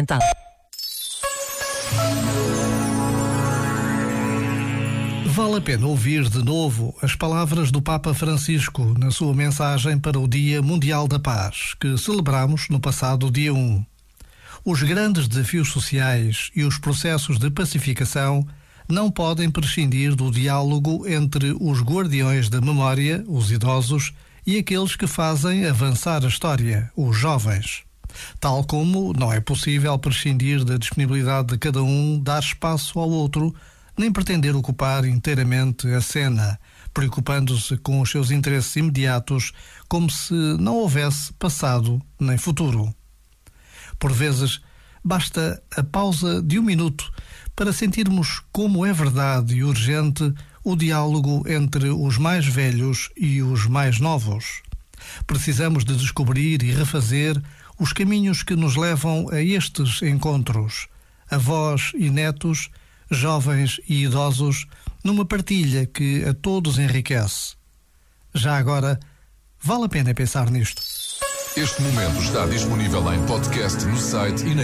Continental. Vale a pena ouvir de novo as palavras do Papa Francisco na sua mensagem para o Dia Mundial da Paz, que celebramos no passado dia 1. Os grandes desafios sociais e os processos de pacificação não podem prescindir do diálogo entre os guardiões da memória, os idosos, e aqueles que fazem avançar a história, os jovens. Tal como não é possível prescindir da disponibilidade de cada um dar espaço ao outro, nem pretender ocupar inteiramente a cena, preocupando-se com os seus interesses imediatos, como se não houvesse passado nem futuro. Por vezes, basta a pausa de um minuto para sentirmos como é verdade e urgente o diálogo entre os mais velhos e os mais novos. Precisamos de descobrir e refazer os caminhos que nos levam a estes encontros, avós e netos, jovens e idosos, numa partilha que a todos enriquece. Já agora, vale a pena pensar nisto. Este momento está disponível em podcast no site e na.